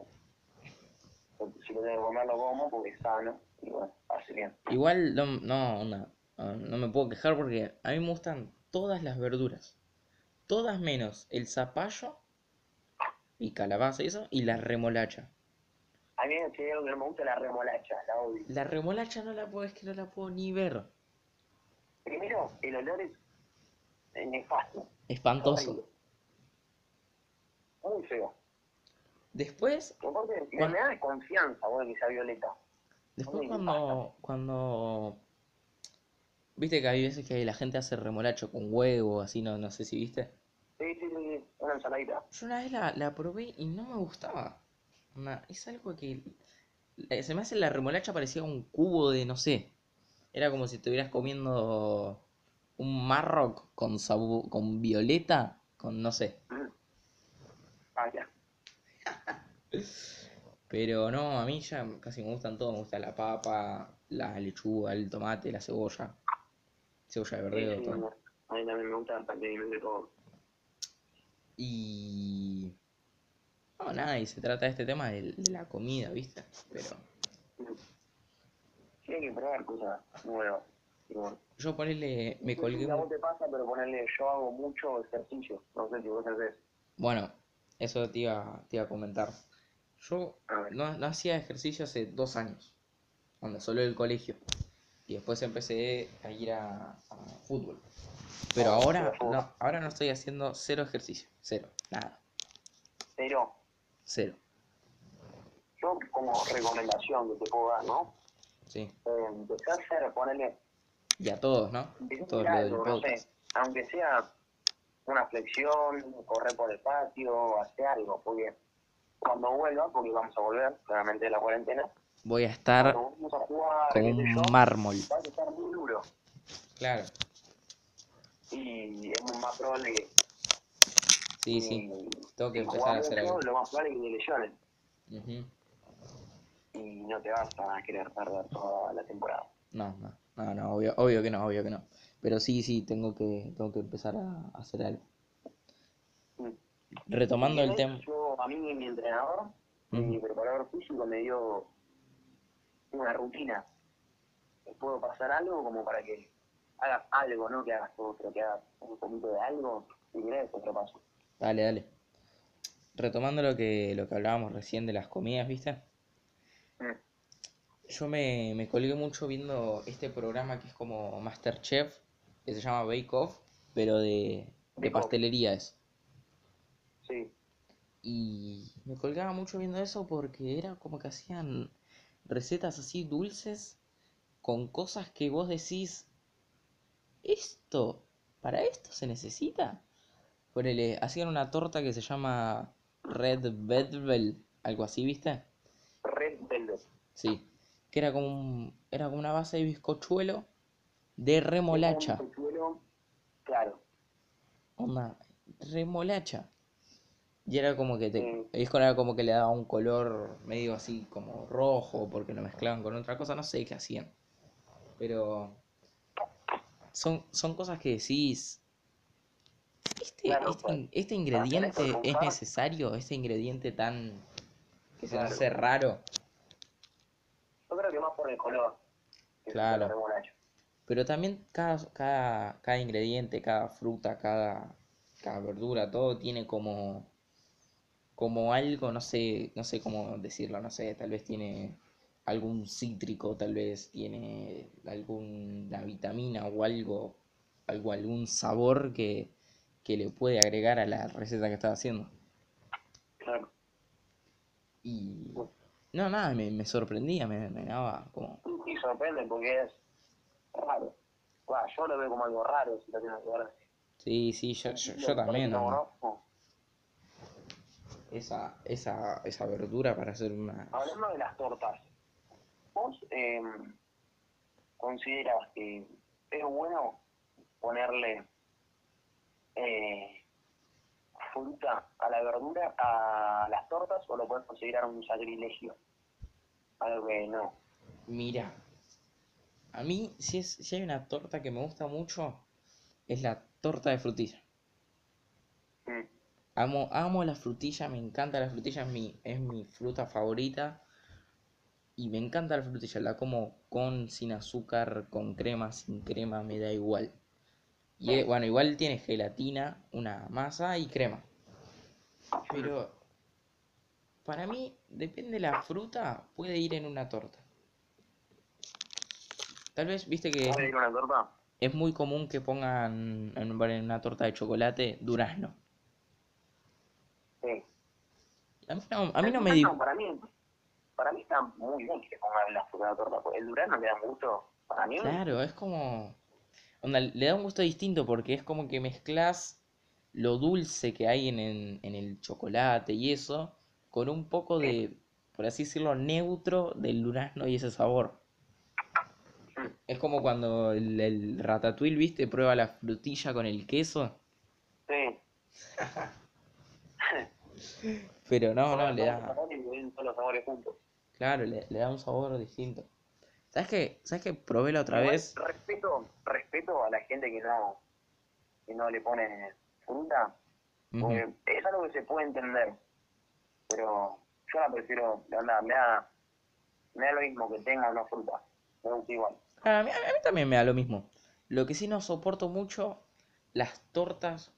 si lo debo comer, lo como porque es sano y bueno, hace bien. Igual no, no, no, no, no me puedo quejar porque a mí me gustan todas las verduras. Todas menos el zapallo y calabaza y eso, y la remolacha. A mí que no me gusta la remolacha, la odio. La remolacha no la puedo, es que no la puedo ni ver. Primero, el olor es nefasto, Espantoso. Muy feo. Después, aparte, me, da desconfianza, bueno, que sea violeta. después cuando, cuando, viste que hay veces que la gente hace remolacho con huevo, así, no, no sé si viste. Sí, sí, sí, una ensaladita. Yo una vez la, la probé y no me gustaba. Es algo que eh, se me hace la remolacha parecía un cubo de, no sé. Era como si estuvieras comiendo un marroc con sabu- con violeta, con no sé. Mm. Ah, ya. Pero no, a mí ya casi me gustan todos. Me gusta la papa, la lechuga, el tomate, la cebolla. Cebolla de verdeo, sí, todo. no. A mí también me gusta prácticamente todo. Y... No, nada, y se trata de este tema de, de la comida, ¿viste? Pero Mm. Sí, hay que probar cosas nuevas. Bueno, yo ponerle, me no colgué... vos te pasa, pero ponerle, yo hago mucho ejercicio. No sé si vos haces. Bueno, eso te iba, te iba a comentar. Yo no, no hacía ejercicio hace dos años, cuando solo el colegio. Y después empecé a ir a, a fútbol. Pero Oh, ahora no, ahora no estoy haciendo cero ejercicio. Cero, nada, Pero cero. yo, como recomendación que te puedo dar, ¿no? Sí. Eh, empecé a hacer, ponerle. Y a todos, ¿no? Todos algo, no sé. Aunque sea una flexión, correr por el patio, hacer algo. Porque cuando vuelva, porque vamos a volver, claramente de la cuarentena, Voy a estar yo, un mármol. vas a estar muy duro. Claro. y es más probable que, Sí, sí. Tengo que empezar a hacer algo. lo más probable es que te lesiones Ujú. y no te vas a querer perder toda la temporada. No, no, no, no, obvio, obvio que no, obvio que no. Pero sí, sí, tengo que, tengo que empezar a a hacer algo. Mm. Retomando el tema. Yo, a mí, mi entrenador, mi preparador físico me dio una rutina. ¿Puedo pasar algo como para que hagas algo, no que hagas todo, pero que hagas un poquito de algo? Si querés, otro paso. Dale, dale. Retomando lo que, lo que hablábamos recién de las comidas, ¿viste? Mm. Yo me, me colgué mucho viendo este programa que es como Masterchef, que se llama Bake Off, pero de, de pastelería es. Sí, Y me colgaba mucho viendo eso porque era como que hacían recetas así dulces con cosas que vos decís, ¿esto? ¿Para esto se necesita? Ponele, hacían una torta que se llama Red Velvet, algo así, ¿viste? Red Velvet. Sí. Que era como un- era como una base de bizcochuelo de remolacha. Claro. Onda, remolacha. Y era como que te, Mm. el disco era como que le daba un color medio así como rojo, porque lo mezclaban con otra cosa, no sé qué hacían. Pero son, son cosas que decís. Este, Claro, este, pues, este ingrediente es necesario, este ingrediente tan que se Claro. hace raro. Yo creo que más por el color. Claro. Pero también cada, cada, cada ingrediente, cada fruta, cada, cada verdura, todo tiene como, como algo, no sé, no sé cómo decirlo, no sé, tal vez tiene algún cítrico, tal vez tiene alguna vitamina o algo, algo, algún sabor que, que le puede agregar a la receta que estás haciendo. Claro. Y no, nada, me, me sorprendía, me, me daba como, Y sorprende porque es raro. Bueno, yo lo veo como algo raro si lo tienes que ver así. sí, sí, yo, yo, yo también, No, ¿no? Esa, esa, esa verdura para hacer una... Hablando de las tortas, ¿vos eh, consideras que es bueno ponerle eh, fruta a la verdura, a las tortas, o lo puedes considerar un sacrilegio? Algo que no. Mira, a mí si, es, si hay una torta que me gusta mucho, es la torta de frutilla. Mm, Amo, amo la frutilla, me encanta la frutilla, es mi, es mi fruta favorita. Y me encanta la frutilla, la como con, sin azúcar, con crema, sin crema, me da igual. Y eh, bueno, igual tiene gelatina, una masa y crema. Pero para mí, depende de la fruta, puede ir en una torta. Tal vez, viste que ¿Puede ir una torta? es muy común que pongan en en una torta de chocolate durazno. Sí. A mí no, a mí no El me di... durazno, Para mí, para mí está muy bien que le pongan la fruta a torta, porque el durazno le da gusto. Para mí, Claro, es como... onda, le da un gusto distinto porque es como que mezclas lo dulce que hay en el, en el chocolate y eso con un poco de, por así decirlo, neutro del durazno y ese sabor. Es como cuando el, el ratatouille, viste, prueba la frutilla con el queso. sí. Pero no, no, le da... todos los sabores juntos. Claro, le, le da un sabor distinto. ¿Sabes qué? ¿Sabes qué? Probé la otra Igual, vez. Respeto, respeto a la gente que no, que no le pone fruta, porque es algo que se puede entender. Pero yo la prefiero, de verdad, me da, me da lo mismo que tenga no fruta. Me gusta igual. A mí, a mí también me da lo mismo. Lo que sí no soporto mucho, las tortas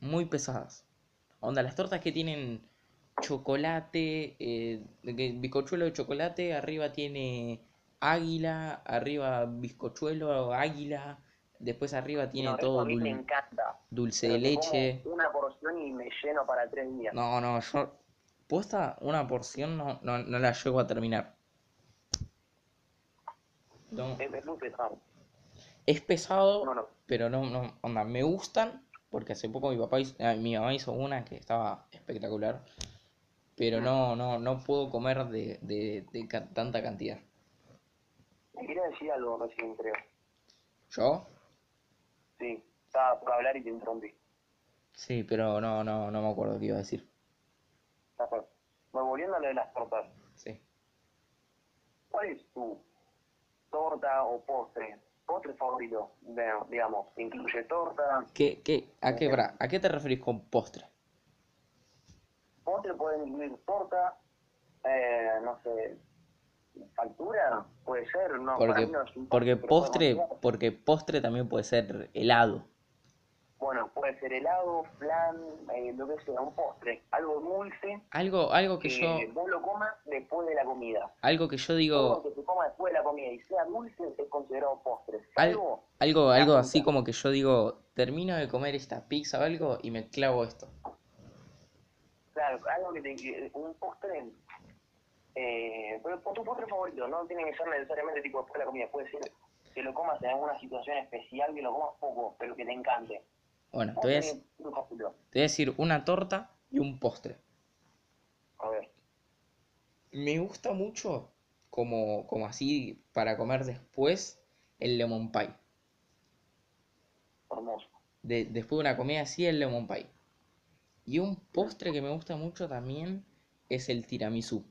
muy pesadas. Onda, las tortas que tienen chocolate, eh, bizcochuelo de chocolate, arriba tiene águila, arriba bizcochuelo, águila, después arriba tiene No, todo me dul- encanta. dulce de Pero me leche. Una porción y me lleno para tres días. No, no, yo posta una porción no, no, no la llego a terminar. No, Es, es muy pesado. es pesado, pero no, no, onda, me gustan, porque hace poco mi papá hizo, ah, mi mamá hizo una que estaba espectacular, pero no, no, no puedo comer de, de, de ca- tanta cantidad. Me quería decir algo recién, creo. ¿Yo? Sí, estaba por hablar y te interrumpí. Sí, pero no, no, no me acuerdo qué iba a decir. Bueno, volviendo a lo de las tortas. Sí. ¿Cuál es tu torta o postre? Postre favorito, Bueno, digamos, incluye torta. ¿Qué, qué, a qué, bra- ¿A qué te referís con postre? Postre puede incluir torta, eh, no sé, factura, puede ser, no, para Porque, no es un porque postre, porque postre también puede ser helado. Bueno, puede ser helado, flan, eh, lo que sea, un postre, algo dulce Algo, algo que que yo, vos lo comas después de la comida. algo que yo digo, que se coma después de la comida y sea dulce es considerado postre. Al- Algo, algo, algo así como que yo digo, termino de comer esta pizza o algo y me clavo esto. claro, algo que te, un postre, eh, pero por tu postre favorito, no tiene que ser necesariamente tipo después de la comida, puede ser que lo comas en alguna situación especial, que lo comas poco, pero que te encante. Bueno, te voy a, te voy decir una torta y un postre. A ver, Me gusta mucho, como, como así, para comer después, el lemon pie. Hermoso. De- después de una comida así, el lemon pie. Y un postre que me gusta mucho también es el tiramisú.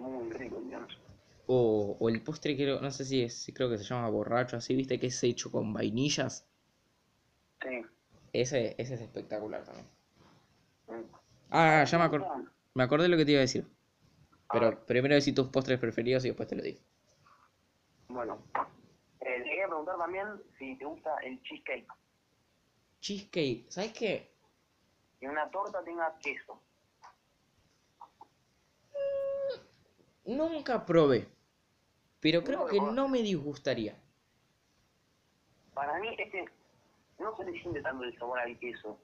Muy rico, digamos. O, o el postre, creo, no sé si es, si creo que se llama borracho, así, viste que es hecho con vainillas. Sí. Ese, ese es espectacular también. Mm. Ah, ya me acordé, me acordé lo que te iba a decir. Pero ver. primero decir tus postres preferidos y después te lo digo. Bueno. Eh, te quería preguntar también si te gusta el cheesecake. Cheesecake, ¿sabes qué? Que una torta tenga queso. Nunca probé. Pero creo No, que no. me disgustaría. Para mí es que no se le siente tanto el sabor al queso.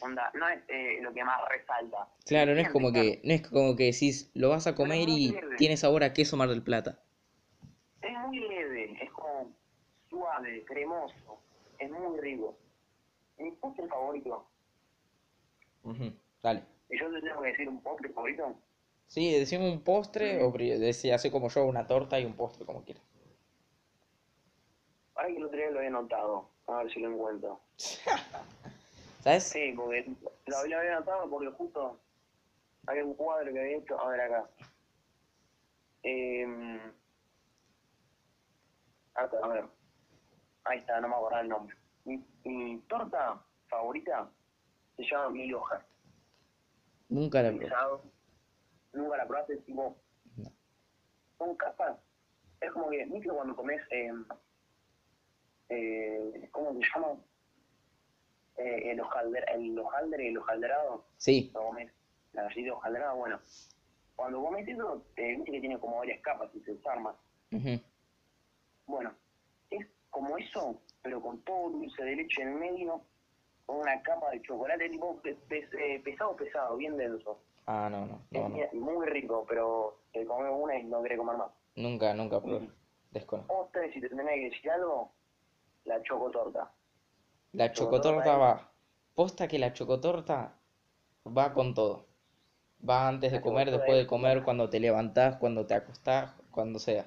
Onda, no es eh, lo que más resalta. Claro, no es como que, no es como que decís, lo vas a comer y leve. tiene sabor a queso Mar del Plata. Es muy leve, es como suave, cremoso. Es muy rico. Mi postre favorito. Ujú, Dale. Y yo te tengo que decir un postre favorito. Sí, decime un postre o pri- decí, hace como yo una torta y un postre como quieras. Ahora que el otro día lo había notado. A ver si lo encuentro. ¿Sabes? Sí, porque lo había había notado porque justo había un cuadro que había hecho. A ver acá. Eh, a a ver. Ahí está, no me acuerdo el nombre. Mi, mi torta favorita se llama mil hojas. Nunca la probé. Pisado. Nunca la probaste, tipo. No. Son capas. Es como que, ¿viste cuando comes. Eh, eh, ¿Cómo se llama? Eh, el, hojalder, el hojaldre, el hojaldrado. Sí, comes la galleta hojaldrada, bueno. Cuando comes eso, te viste que tiene como varias capas y se desarma. ujú, Bueno, es como eso, pero con todo dulce de leche en medio, con una capa de chocolate tipo pe- pe- eh, pesado, pesado, bien denso. Ah, no, no, no, no. Es muy rico, pero te comes una y no querés comer más. Nunca, nunca probé. Desconozco. Postre, si te tenés que decir algo, la chocotorta. La Chocotorta chocotorta es- va. Posta que la chocotorta va con todo. Va antes de La comer, después de comer, cuando te levantás, cuando te acostás, cuando sea.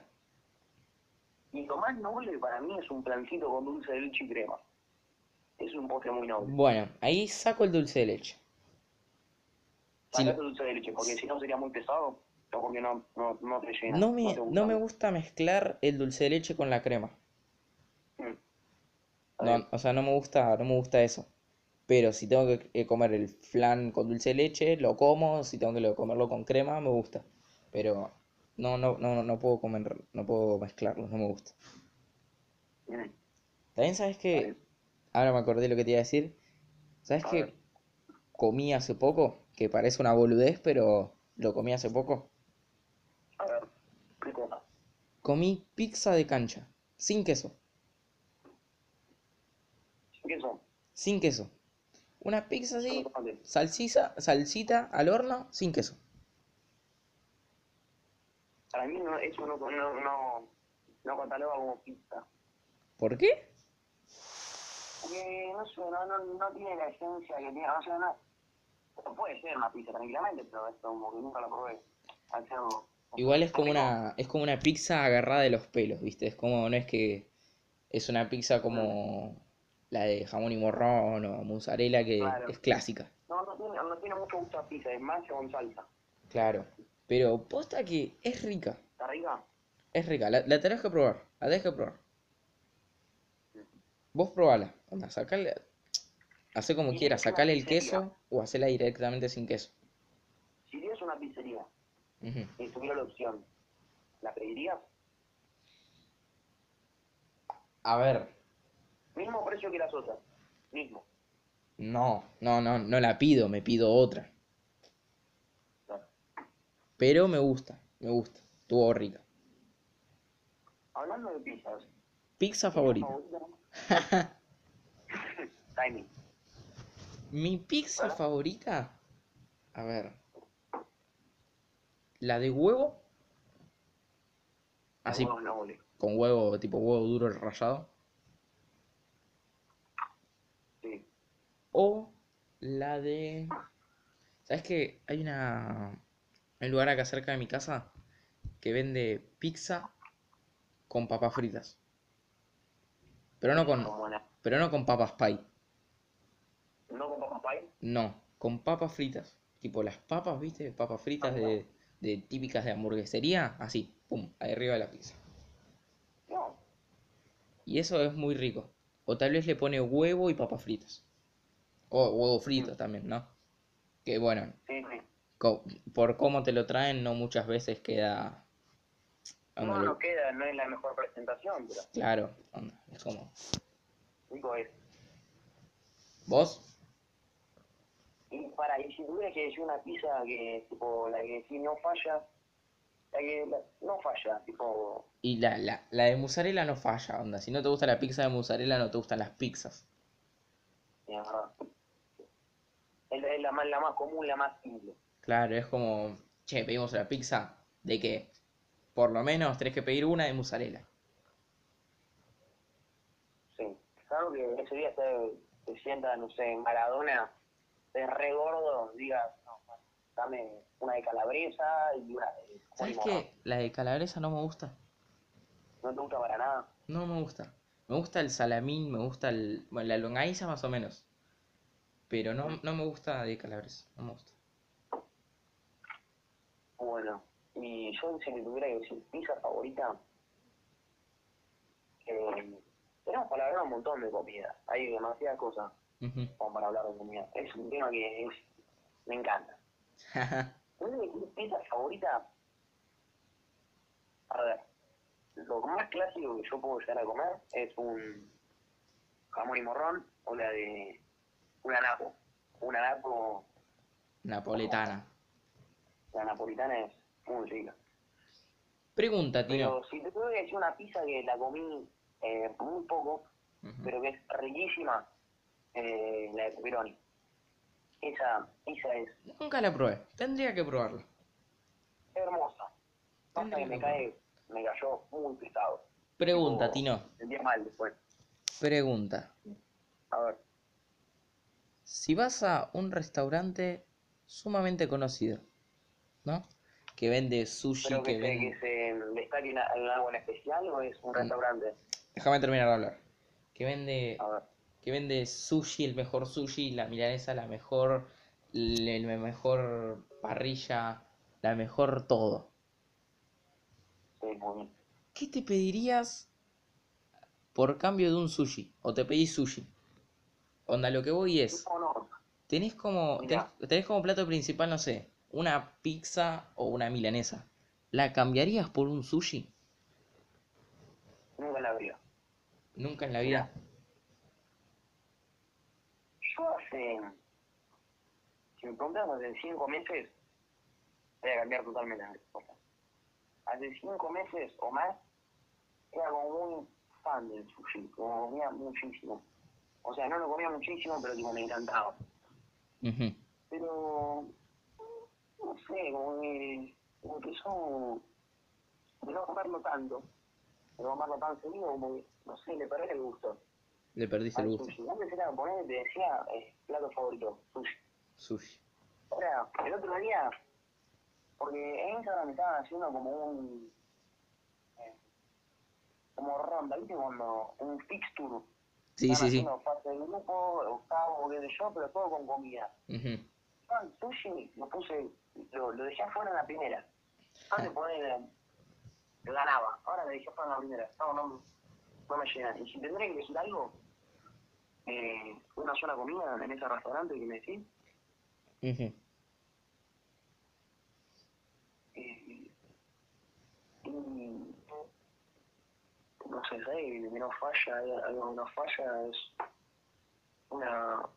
Y lo más noble para mí es un plancito con dulce de leche y crema. Es un postre muy noble. Bueno, ahí saco el dulce de leche. Sacate lo- dulce de leche, porque si no sería muy pesado, porque no, no, no te llena. No me, no me gusta mezclar el dulce de leche con la crema. No, o sea, no me gusta, no me gusta eso. Pero si tengo que comer el flan con dulce de leche, lo como. Si tengo que lo- comerlo con crema, me gusta. Pero no, no, no, no puedo comer, no puedo mezclarlos, no me gusta. También sabes que, ahora me acordé lo que te iba a decir. ¿Sabes que comí hace poco? Que parece una boludez, pero lo comí hace poco. A ver, ¿qué cosa? Comí pizza de cancha, sin queso, ¿Qué son? Sin queso. Una pizza así, salsita, salsita al horno, sin queso. Para mí no, eso no, no, no, no cataloga como pizza. ¿Por qué? Porque, no sé, no, no, tiene la esencia que tiene, o sea, no, puede ser una pizza tranquilamente, pero esto como que nunca la probé. Al ser Igual es como una, es como una pizza agarrada de los pelos, ¿viste? Es como, no es que es una pizza como la de jamón y morrón o mozzarella que Claro. es clásica. No, no tiene, no tiene mucho gusto a pizza, es más con salsa. Claro. Pero posta que es rica, ¿Está rica? es rica. La, la tenés que probar, la tenés que probar. Vos probala, onda, sacale, hacé como quieras, sacale el pizzería. queso o hacela directamente sin queso. Si tienes una pizzería y tuviera la opción, ¿la pedirías? A ver, Mismo precio que las otras. Mismo. no, no, no, no la pido, me pido otra. Pero me gusta, me gusta, estuvo rica. Hablando de pizzas. Pizza favorita. favorita? Timing. Mi pizza favorita, a ver, la de huevo, así No, no, boludo. con huevo, tipo huevo duro rallado, Sí. O la de, ¿sabes qué? Hay una, un lugar acá cerca de mi casa que vende pizza con papas fritas. Pero no con, la- pero no con papas pie. ¿No con papas pie? No, con papas fritas. Tipo las papas, ¿viste? Papas fritas de, de típicas de hamburguesería. Así, pum, ahí arriba de la pizza. No. Y eso es muy rico. O tal vez le pone huevo y papas fritas. O huevo frito también, ¿no? Que bueno, Sí, sí. co- por cómo te lo traen, no muchas veces queda. No, lo- no queda, no es la mejor presentación, pero Claro, onda, es como. digo. ¿Vos? Y para, y si tuviera que decir una pizza que, tipo, la que sí no falla, la que la- no falla, tipo, Y la, la, la de mozzarella no falla, onda. Si no te gusta la pizza de mozzarella, no te gustan las pizzas. es verdad. Es, la- es más, la más común, la más simple. Claro, es como, che, pedimos una pizza de que por lo menos tenés que pedir una de mozzarella. Sí. Claro que ese día te, te sienta, no sé, en Maradona, de re gordo, digas, no, dame una de calabresa y una de ¿Sabes qué? La de calabresa no me gusta. No te gusta para nada. No me gusta. Me gusta el salamín, me gusta el... Bueno, la longaniza más o menos. Pero no, no me gusta de calabresa, no me gusta. Bueno, y yo si me tuviera que decir pizza favorita, eh, tenemos para hablar un montón de comida. Hay demasiadas cosas como para hablar de comida. Es un tema que es, me encanta. Mi pizza favorita, a ver, lo más clásico que yo puedo llegar a comer es un jamón y morrón o la de una napo. Una napo, Napoletana. la napolitana es muy rica. Pregunta, tío. Pero si te que decir una pizza que la comí eh, muy poco, pero que es riquísima, eh, la de pepperoni. Esa pizza es Nunca la probé. Tendría que probarla. hermosa. Pasa que me cae, me cayó muy pesado. Pregunta, Tino. Sentía mal después. Pregunta. A ver, Si vas a un restaurante sumamente conocido, ¿no? Que vende sushi, pero que que, vende... que se destaque en algo en especial o es un restaurante. Déjame terminar de hablar. Que vende, que vende sushi, el mejor sushi, la milanesa, la mejor, la mejor parrilla, la mejor todo. sí. ¿Qué te pedirías por cambio de un sushi? ¿O te pedís sushi? Onda, lo que voy es, tenés como, tenés, como plato principal, no sé, una pizza o una milanesa. ¿La cambiarías por un sushi? nunca la abrí. Nunca en la vida. Yo hace, si me preguntas, hace cinco meses, voy a cambiar totalmente la respuesta. Hace cinco meses o más, era como muy fan del sushi, como comía muchísimo. O sea, no lo comía muchísimo, pero tipo me encantaba. Pero, no sé, como que como empezó de no comerlo tanto, de no comerlo tan seguido, como que, no sé, le perdí el gusto. Le perdiste el gusto. sushi. Antes era poner, te decía, eh, plato favorito, sushi. Sushi. Ahora, el otro día, porque en Instagram me estaban haciendo como un. eh, como ronda, ¿viste? Cuando. un fixture. Sí, sí, sí. haciendo fase de grupo, octavo, qué sé yo, pero todo con comida. Ujú. Yo al sushi lo puse, lo, lo dejé afuera en la primera. Antes de poner, eh, ganaba. Ahora le dejé afuera en la primera. No, no, no me llena. Y si tendré que decir algo, eh, una sola comida en ese restaurante que me decís, Ujú. Eh, y no sé, ¿sabes? Que no falla, hay algo que no falla es una,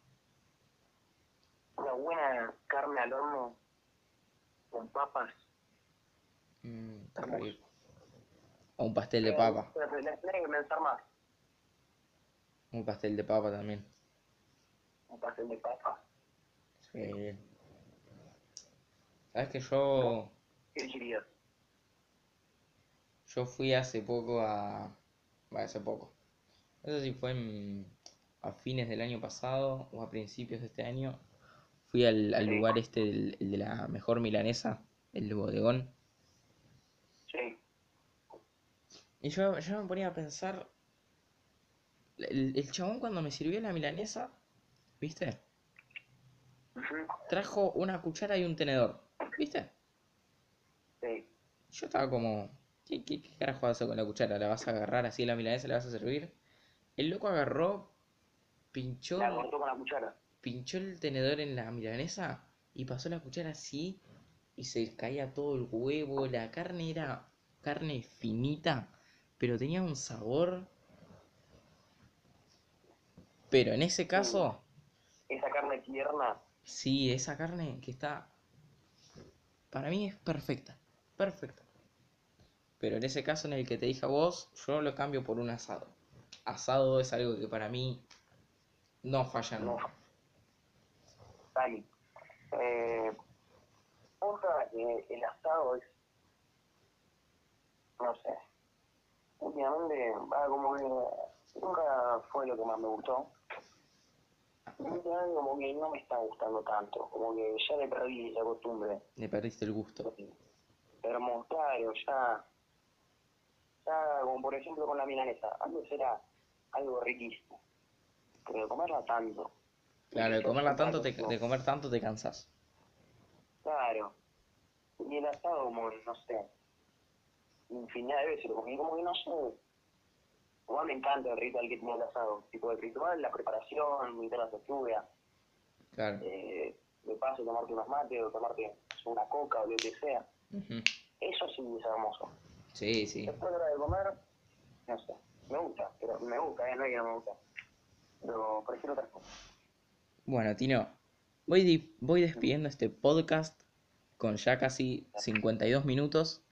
una buena carne al horno con papas. Mm, está rico. O un pastel de papa. Le tenés que pensar más. Un pastel de papa también. Un pastel de papas. Sí. ¿Sabes que yo, ¿Qué elegirías? yo fui hace poco a... Bueno, hace poco. No sé si fue en- a fines del año pasado o a principios de este año. Fui al, al Sí. lugar este del, el de la mejor milanesa. el de bodegón. Sí. Y yo, yo me ponía a pensar, el, el chabón cuando me sirvió la milanesa, ¿viste? Trajo una cuchara y un tenedor, ¿viste? Sí. Yo estaba como, ¿qué, qué, qué carajo haces con la cuchara? ¿La vas a agarrar así la milanesa, la vas a servir? El loco agarró, pinchó, La cortó con la cuchara. pinchó el tenedor en la milanesa y pasó la cuchara así y se caía todo el huevo. La carne era carne finita, pero tenía un sabor. Pero en ese caso, Esa carne tierna. sí, esa carne que está, para mí es perfecta, perfecta. Pero en ese caso en el que te dije a vos, yo lo cambio por un asado. Asado es algo que para mí no falla No. nunca. Dale. Eh, que el asado es. No sé. Últimamente, va como que. Nunca fue lo que más me gustó. Últimamente, como que no me está gustando tanto. Como que ya le perdí la costumbre. Le perdiste el gusto. Pero claro, ya. Ya, como por ejemplo con la milanesa. Antes era algo riquísimo. Pero de comerla tanto. Claro, de comerla tanto, te, de comer tanto te cansas. Claro. Y el asado, como, no sé, infinidad de veces lo comí, como que no sé. Igual me encanta el ritual que tiene el asado. Tipo, el ritual, la preparación, invitar a la lluvia, Claro. eh, de paso tomarte unos mates o tomarte una coca o lo que sea. Eso sí es hermoso. Sí, sí. Después de la de comer, no sé, me gusta, pero me gusta, ¿eh? no es que no me gusta. Pero prefiero otras cosas. Bueno, Tino, voy, voy despidiendo este podcast con ya casi 52 minutos,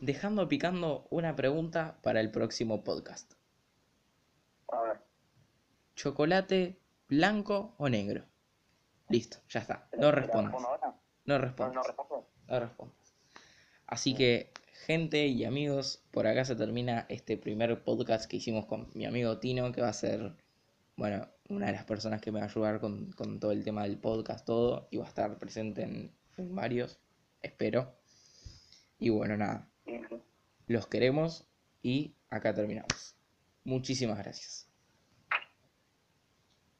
dejando picando una pregunta para el próximo podcast. A ver, ¿Chocolate blanco o negro? Listo, ya está. No ¿la respondas. No respondas. no respondo. No respondas. Así que, gente y amigos, por acá se termina este primer podcast que hicimos con mi amigo Tino, que va a ser, bueno, una de las personas que me va a ayudar con, con todo el tema del podcast, todo, y va a estar presente en, en varios, espero. Y bueno, nada, los queremos y acá terminamos. Muchísimas gracias.